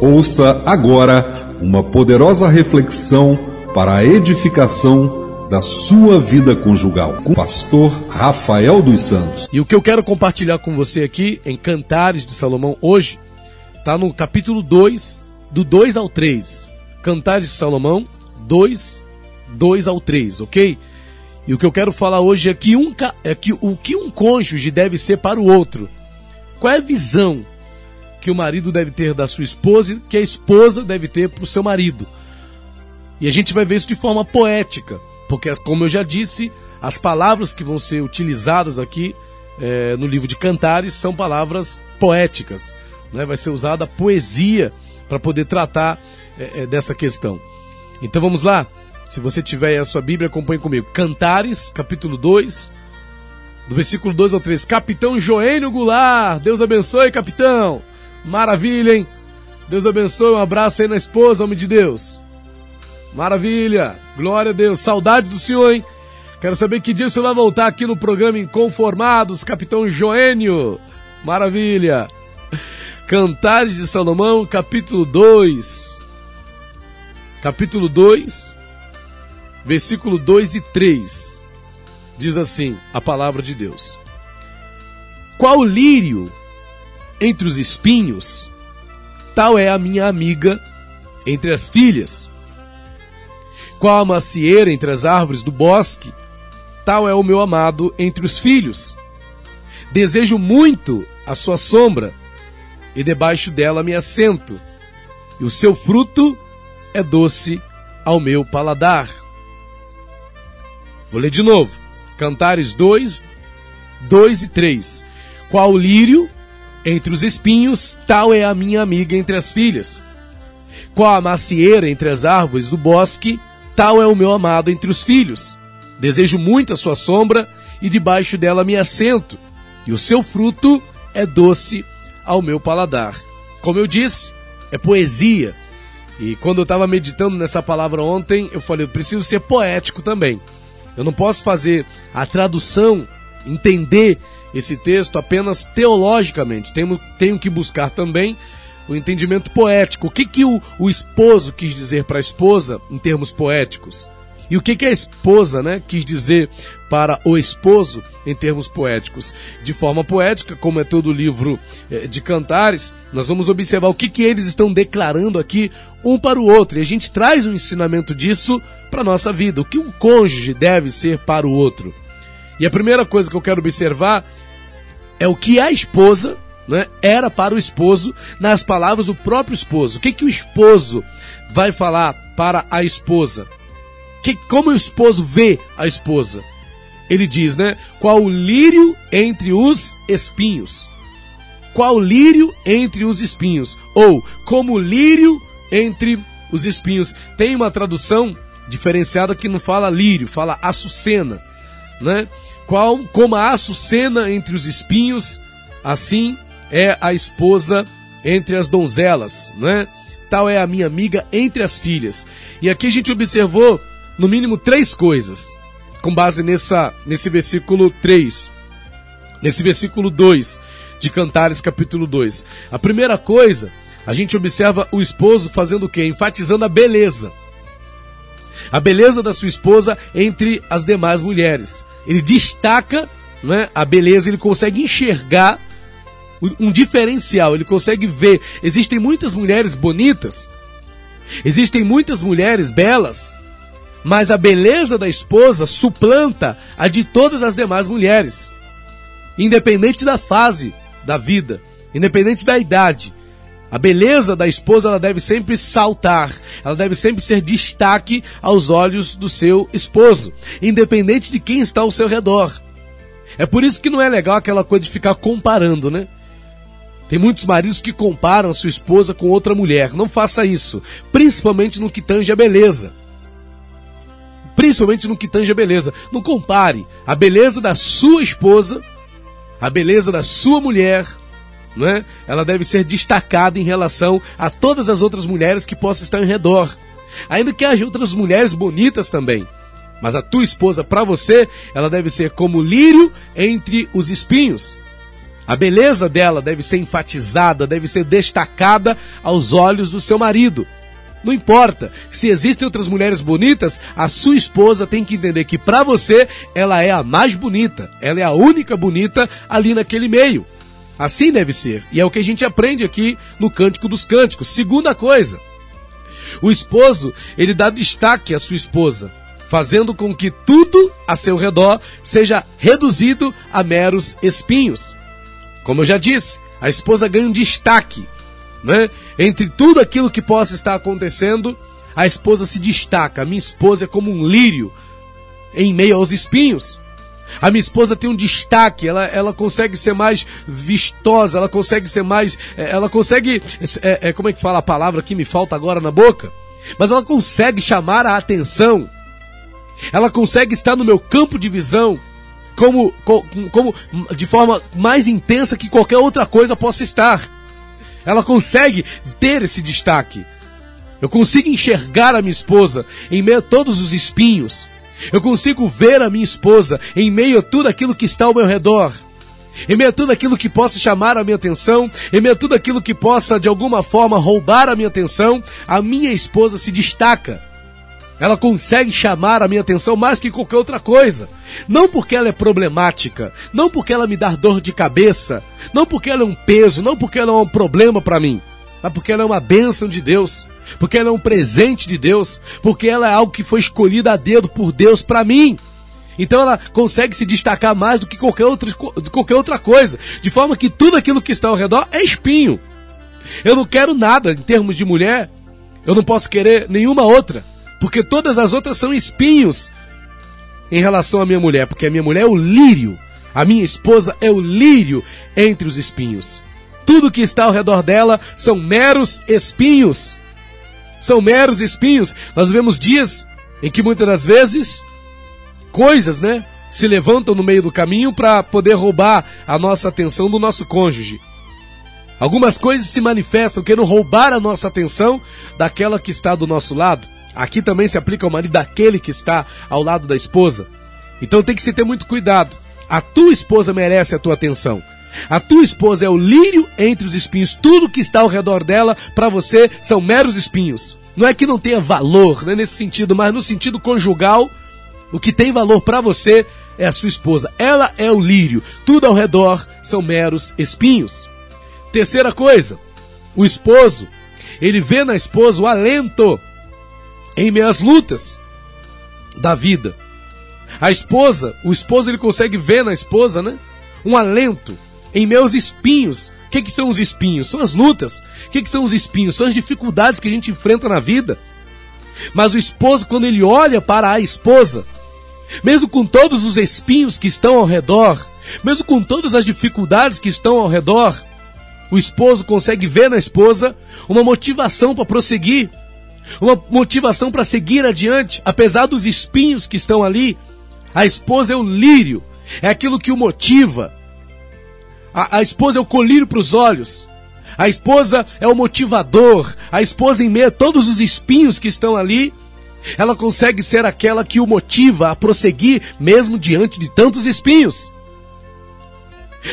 Ouça agora uma poderosa reflexão para a edificação da sua vida conjugal com o pastor Rafael dos Santos. E o que eu quero compartilhar com você aqui em Cantares de Salomão hoje está no capítulo 2, do 2 ao 3. Cantares de Salomão 2, 2 ao 3, ok? E o que eu quero falar hoje é que, um, é que o que um cônjuge deve ser para o outro. Qual é a visão que o marido deve ter da sua esposa e que a esposa deve ter para o seu marido? E a gente vai ver isso de forma poética, porque, como eu já disse, as palavras que vão ser utilizadas aqui é, no livro de Cantares são palavras poéticas. Né? Vai ser usada poesia para poder tratar é, é, dessa questão. Então vamos lá? Se você tiver a sua Bíblia, acompanhe comigo. Cantares, capítulo 2, do versículo 2 ao 3. Capitão Joênio Goulart, Deus abençoe, capitão. Maravilha, hein? Deus abençoe, um abraço aí na esposa, homem de Deus. Maravilha, glória a Deus, saudade do senhor, hein? Quero saber que dia senhor vai voltar aqui no programa Inconformados, capitão Joênio. Maravilha. Cantares de Salomão, capítulo 2. Capítulo 2, versículo 2 e 3. Diz assim a palavra de Deus: Qual lírio entre os espinhos, tal é a minha amiga entre as filhas. Qual a macieira entre as árvores do bosque, tal é o meu amado entre os filhos. Desejo muito a sua sombra, e debaixo dela me assento, e o seu fruto é doce ao meu paladar. Vou ler de novo. Cantares 2, 2 e 3. Qual lírio entre os espinhos, tal é a minha amiga entre as filhas. Qual a macieira entre as árvores do bosque, tal é o meu amado entre os filhos. Desejo muito a sua sombra, e debaixo dela me assento, e o seu fruto é doce ao meu paladar. Como eu disse, é poesia. E quando eu estava meditando nessa palavra ontem, eu falei, eu preciso ser poético também. Eu não posso fazer a tradução, entender esse texto apenas teologicamente. Tenho, tenho que buscar também o entendimento poético. O que, que o, o esposo quis dizer para a esposa em termos poéticos? E o que, que a esposa né, quis dizer para o esposo em termos poéticos? De forma poética, como é todo o livro eh, de cantares, nós vamos observar o que, que eles estão declarando aqui um para o outro. E a gente traz um ensinamento disso para a nossa vida. O que um cônjuge deve ser para o outro. E a primeira coisa que eu quero observar é o que a esposa né, era para o esposo nas palavras do próprio esposo. O que, que o esposo vai falar para a esposa? que, como o esposo vê a esposa. Ele diz, né? Qual o lírio entre os espinhos? Qual lírio entre os espinhos? Ou como lírio entre os espinhos. Tem uma tradução diferenciada que não fala lírio, fala açucena, né? Qual como a açucena entre os espinhos, assim é a esposa entre as donzelas, né? Tal é a minha amiga entre as filhas. E aqui a gente observou no mínimo três coisas, com base nessa, nesse versículo 3, nesse versículo 2 de Cantares, capítulo 2. A primeira coisa, a gente observa o esposo fazendo o quê? Enfatizando a beleza. A beleza da sua esposa entre as demais mulheres. Ele destaca né, a beleza, ele consegue enxergar um diferencial, ele consegue ver. Existem muitas mulheres bonitas, existem muitas mulheres belas, mas a beleza da esposa suplanta a de todas as demais mulheres, independente da fase da vida, independente da idade. A beleza da esposa ela deve sempre saltar, ela deve sempre ser destaque aos olhos do seu esposo, independente de quem está ao seu redor. É por isso que não é legal aquela coisa de ficar comparando, né? Tem muitos maridos que comparam sua esposa com outra mulher. Não faça isso, principalmente no que tange a beleza principalmente no que tange a beleza. Não compare a beleza da sua esposa, a beleza da sua mulher, né? Ela deve ser destacada em relação a todas as outras mulheres que possam estar em redor. Ainda que haja outras mulheres bonitas também. Mas a tua esposa, para você, ela deve ser como lírio entre os espinhos. A beleza dela deve ser enfatizada, deve ser destacada aos olhos do seu marido. Não importa se existem outras mulheres bonitas, a sua esposa tem que entender que para você ela é a mais bonita, ela é a única bonita ali naquele meio. Assim deve ser. E é o que a gente aprende aqui no Cântico dos Cânticos. Segunda coisa, o esposo, ele dá destaque à sua esposa, fazendo com que tudo a seu redor seja reduzido a meros espinhos. Como eu já disse, a esposa ganha um destaque, né? Entre tudo aquilo que possa estar acontecendo, a esposa se destaca. A minha esposa é como um lírio em meio aos espinhos. A minha esposa tem um destaque, ela, ela consegue ser mais vistosa, ela consegue ser mais. É, ela consegue. É, é, como é que fala a palavra que me falta agora na boca? Mas ela consegue chamar a atenção. Ela consegue estar no meu campo de visão como, como, como de forma mais intensa que qualquer outra coisa possa estar. Ela consegue ter esse destaque. Eu consigo enxergar a minha esposa em meio a todos os espinhos. Eu consigo ver a minha esposa em meio a tudo aquilo que está ao meu redor. Em meio a tudo aquilo que possa chamar a minha atenção, em meio a tudo aquilo que possa de alguma forma roubar a minha atenção, a minha esposa se destaca. Ela consegue chamar a minha atenção mais que qualquer outra coisa. Não porque ela é problemática, não porque ela me dá dor de cabeça, não porque ela é um peso, não porque ela é um problema para mim, mas porque ela é uma bênção de Deus porque ela é um presente de Deus, porque ela é algo que foi escolhido a dedo por Deus para mim. Então ela consegue se destacar mais do que qualquer outra, qualquer outra coisa, de forma que tudo aquilo que está ao redor é espinho. Eu não quero nada em termos de mulher, eu não posso querer nenhuma outra, porque todas as outras são espinhos em relação à minha mulher, porque a minha mulher é o lírio, a minha esposa é o lírio entre os espinhos. Tudo que está ao redor dela são meros espinhos são meros espinhos. Nós vemos dias em que muitas das vezes coisas, né, se levantam no meio do caminho para poder roubar a nossa atenção do nosso cônjuge. Algumas coisas se manifestam querendo roubar a nossa atenção daquela que está do nosso lado. Aqui também se aplica ao marido daquele que está ao lado da esposa. Então tem que se ter muito cuidado. A tua esposa merece a tua atenção. A tua esposa é o lírio entre os espinhos. Tudo que está ao redor dela, para você, são meros espinhos. Não é que não tenha valor, né, nesse sentido, mas no sentido conjugal, o que tem valor para você é a sua esposa. Ela é o lírio. Tudo ao redor são meros espinhos. Terceira coisa, o esposo, ele vê na esposa o alento em meias lutas da vida. A esposa, o esposo ele consegue ver na esposa, né? Um alento em meus espinhos. O que, que são os espinhos? São as lutas. O que, que são os espinhos? São as dificuldades que a gente enfrenta na vida. Mas o esposo, quando ele olha para a esposa, mesmo com todos os espinhos que estão ao redor, mesmo com todas as dificuldades que estão ao redor, o esposo consegue ver na esposa uma motivação para prosseguir, uma motivação para seguir adiante, apesar dos espinhos que estão ali. A esposa é o lírio, é aquilo que o motiva, a, a esposa é o colírio para os olhos. A esposa é o motivador. A esposa, em meio a todos os espinhos que estão ali, ela consegue ser aquela que o motiva a prosseguir, mesmo diante de tantos espinhos.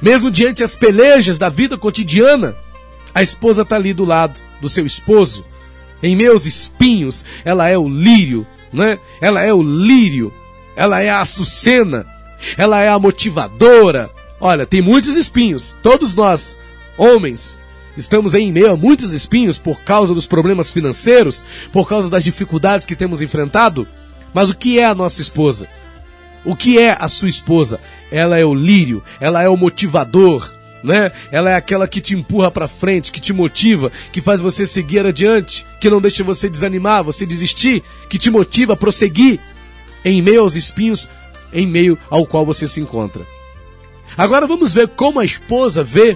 Mesmo diante as pelejas da vida cotidiana, a esposa está ali do lado do seu esposo. Em meus espinhos, ela é o lírio, né? Ela é o lírio, ela é a açucena, ela é a motivadora, Olha, tem muitos espinhos. Todos nós, homens, estamos em meio a muitos espinhos por causa dos problemas financeiros, por causa das dificuldades que temos enfrentado. Mas o que é a nossa esposa? O que é a sua esposa? Ela é o lírio, ela é o motivador, né? Ela é aquela que te empurra para frente, que te motiva, que faz você seguir adiante, que não deixa você desanimar, você desistir, que te motiva a prosseguir em meio aos espinhos, em meio ao qual você se encontra. Agora vamos ver como a esposa vê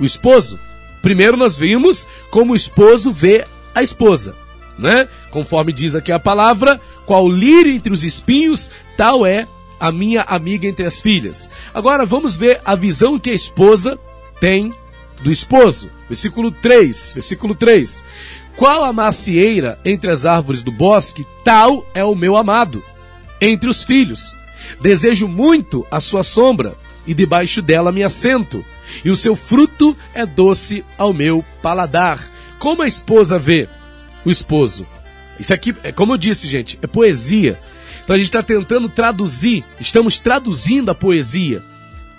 o esposo. Primeiro nós vimos como o esposo vê a esposa, né? Conforme diz aqui a palavra, qual lírio entre os espinhos, tal é a minha amiga entre as filhas. Agora vamos ver a visão que a esposa tem do esposo. Versículo 3, versículo 3. Qual a macieira entre as árvores do bosque, tal é o meu amado. Entre os filhos, desejo muito a sua sombra, e debaixo dela me assento. e o seu fruto é doce ao meu paladar. Como a esposa vê o esposo? Isso aqui, é como eu disse, gente, é poesia. Então a gente está tentando traduzir, estamos traduzindo a poesia,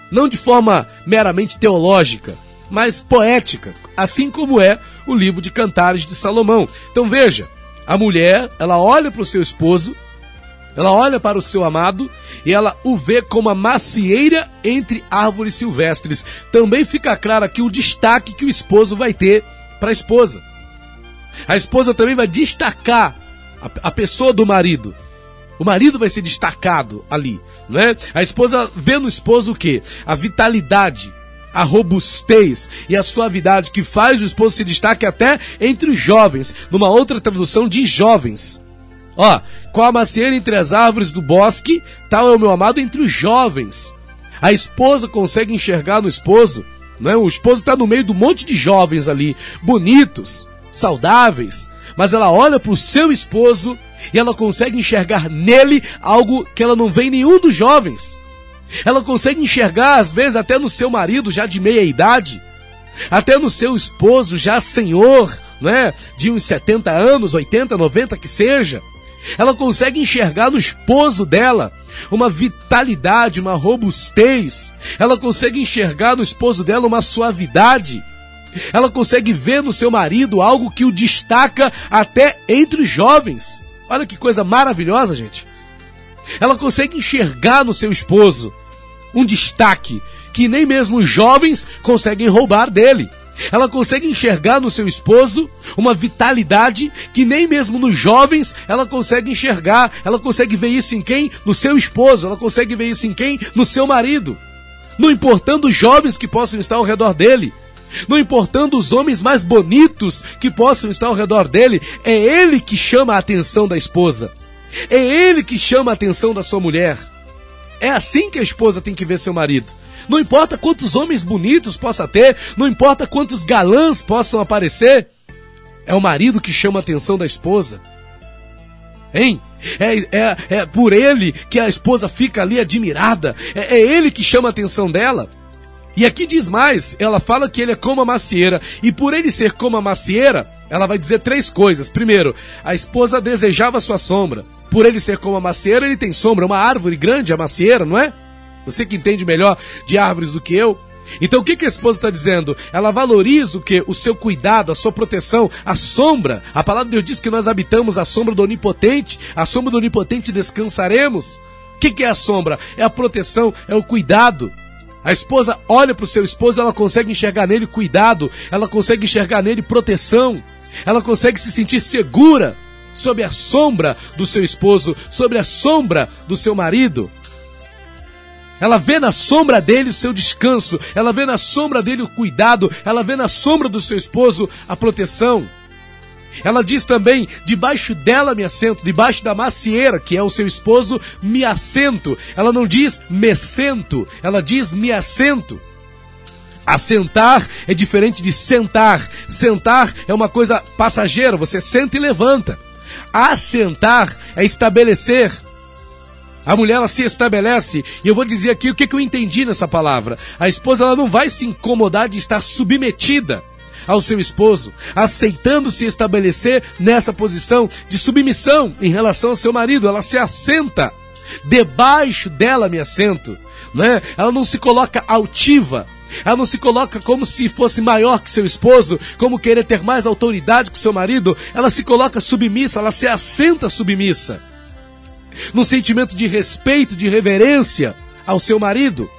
não de forma meramente teológica, mas poética, assim como é o livro de Cantares de Salomão. Então veja, a mulher, ela olha para o seu esposo, ela olha para o seu amado e ela o vê como a macieira entre árvores silvestres. Também fica claro aqui o destaque que o esposo vai ter para a esposa. A esposa também vai destacar a, a pessoa do marido. O marido vai ser destacado ali, não é? A esposa vê no esposo o quê? A vitalidade, a robustez e a suavidade que faz o esposo se destaque até entre os jovens. Numa outra tradução de jovens. Ó, qual a macieira entre as árvores do bosque, tal é o meu amado entre os jovens. A esposa consegue enxergar no esposo, não é? O esposo está no meio do monte de jovens ali, bonitos, saudáveis, mas ela olha para o seu esposo e ela consegue enxergar nele algo que ela não vê em nenhum dos jovens. Ela consegue enxergar, às vezes, até no seu marido já de meia idade, até no seu esposo já senhor, né, de uns 70 anos, 80, 90 que seja. Ela consegue enxergar no esposo dela uma vitalidade, uma robustez. Ela consegue enxergar no esposo dela uma suavidade. Ela consegue ver no seu marido algo que o destaca até entre os jovens. Olha que coisa maravilhosa, gente. Ela consegue enxergar no seu esposo um destaque que nem mesmo os jovens conseguem roubar dele. Ela consegue enxergar no seu esposo uma vitalidade que nem mesmo nos jovens ela consegue enxergar. Ela consegue ver isso em quem? No seu esposo. Ela consegue ver isso em quem? No seu marido. Não importando os jovens que possam estar ao redor dele. Não importando os homens mais bonitos que possam estar ao redor dele, é ele que chama a atenção da esposa. É ele que chama a atenção da sua mulher. É assim que a esposa tem que ver seu marido. Não importa quantos homens bonitos possa ter, não importa quantos galãs possam aparecer, é o marido que chama a atenção da esposa. Hein? É, é, é por ele que a esposa fica ali admirada. É, é ele que chama a atenção dela. E aqui diz mais, ela fala que ele é como a macieira, e por ele ser como a macieira, ela vai dizer três coisas. Primeiro, a esposa desejava sua sombra. Por ele ser como a macieira, ele tem sombra, uma árvore grande, a macieira, não é? Você que entende melhor de árvores do que eu. Então o que, que a esposa está dizendo? Ela valoriza o que? O seu cuidado, a sua proteção, a sombra. A palavra de Deus diz que nós habitamos a sombra do Onipotente, a sombra do Onipotente descansaremos. O que, que é a sombra? É a proteção, é o cuidado. A esposa olha para o seu esposo, ela consegue enxergar nele cuidado, ela consegue enxergar nele proteção, ela consegue se sentir segura sob a sombra do seu esposo, sobre a sombra do seu marido. Ela vê na sombra dele o seu descanso, ela vê na sombra dele o cuidado, ela vê na sombra do seu esposo a proteção. Ela diz também: debaixo dela me assento, debaixo da macieira, que é o seu esposo, me assento. Ela não diz me sento, ela diz me assento. Assentar é diferente de sentar. Sentar é uma coisa passageira, você senta e levanta. Assentar é estabelecer. A mulher ela se estabelece, e eu vou dizer aqui o que, que eu entendi nessa palavra. A esposa ela não vai se incomodar de estar submetida ao seu esposo, aceitando se estabelecer nessa posição de submissão em relação ao seu marido. Ela se assenta, debaixo dela me assento. Né? Ela não se coloca altiva, ela não se coloca como se fosse maior que seu esposo, como querer ter mais autoridade que seu marido. Ela se coloca submissa, ela se assenta submissa. Num sentimento de respeito, de reverência ao seu marido.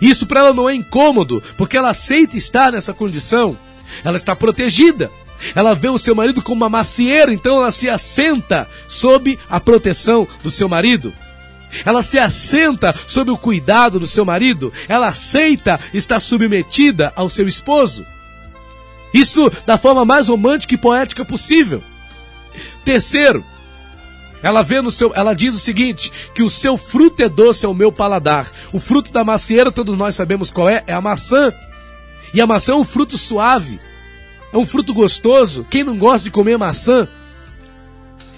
Isso para ela não é incômodo, porque ela aceita estar nessa condição. Ela está protegida. Ela vê o seu marido como uma macieira, então ela se assenta sob a proteção do seu marido. Ela se assenta sob o cuidado do seu marido. Ela aceita estar submetida ao seu esposo. Isso da forma mais romântica e poética possível. Terceiro, ela vê no seu, ela diz o seguinte, que o seu fruto é doce ao meu paladar. O fruto da macieira, todos nós sabemos qual é, é a maçã. E a maçã é um fruto suave, é um fruto gostoso. Quem não gosta de comer maçã?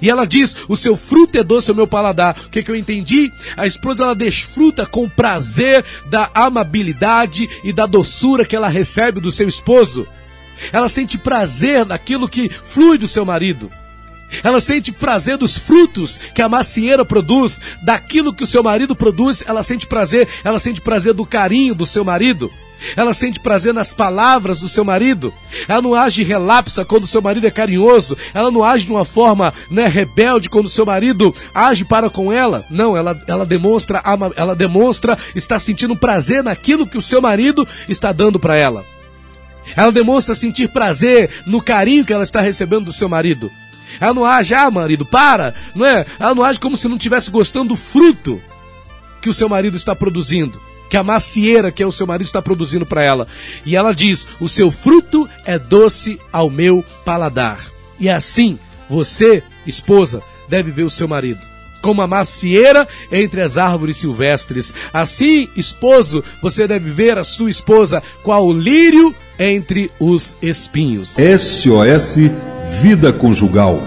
E ela diz: O seu fruto é doce ao meu paladar. O que, que eu entendi? A esposa ela desfruta com prazer da amabilidade e da doçura que ela recebe do seu esposo. Ela sente prazer naquilo que flui do seu marido. Ela sente prazer dos frutos que a macieira produz, daquilo que o seu marido produz, ela sente prazer, ela sente prazer do carinho do seu marido. Ela sente prazer nas palavras do seu marido. Ela não age relapsa quando seu marido é carinhoso. Ela não age de uma forma né, rebelde quando seu marido age para com ela. Não, ela, ela demonstra ela demonstra estar sentindo prazer naquilo que o seu marido está dando para ela. Ela demonstra sentir prazer no carinho que ela está recebendo do seu marido. Ela não age, ah, marido, para, não é? Ela não age como se não estivesse gostando do fruto que o seu marido está produzindo, que a macieira que é o seu marido está produzindo para ela. E ela diz: "O seu fruto é doce ao meu paladar". E assim, você, esposa, deve ver o seu marido como a macieira entre as árvores silvestres. Assim, esposo, você deve ver a sua esposa qual o lírio entre os espinhos. SOS Vida Conjugal.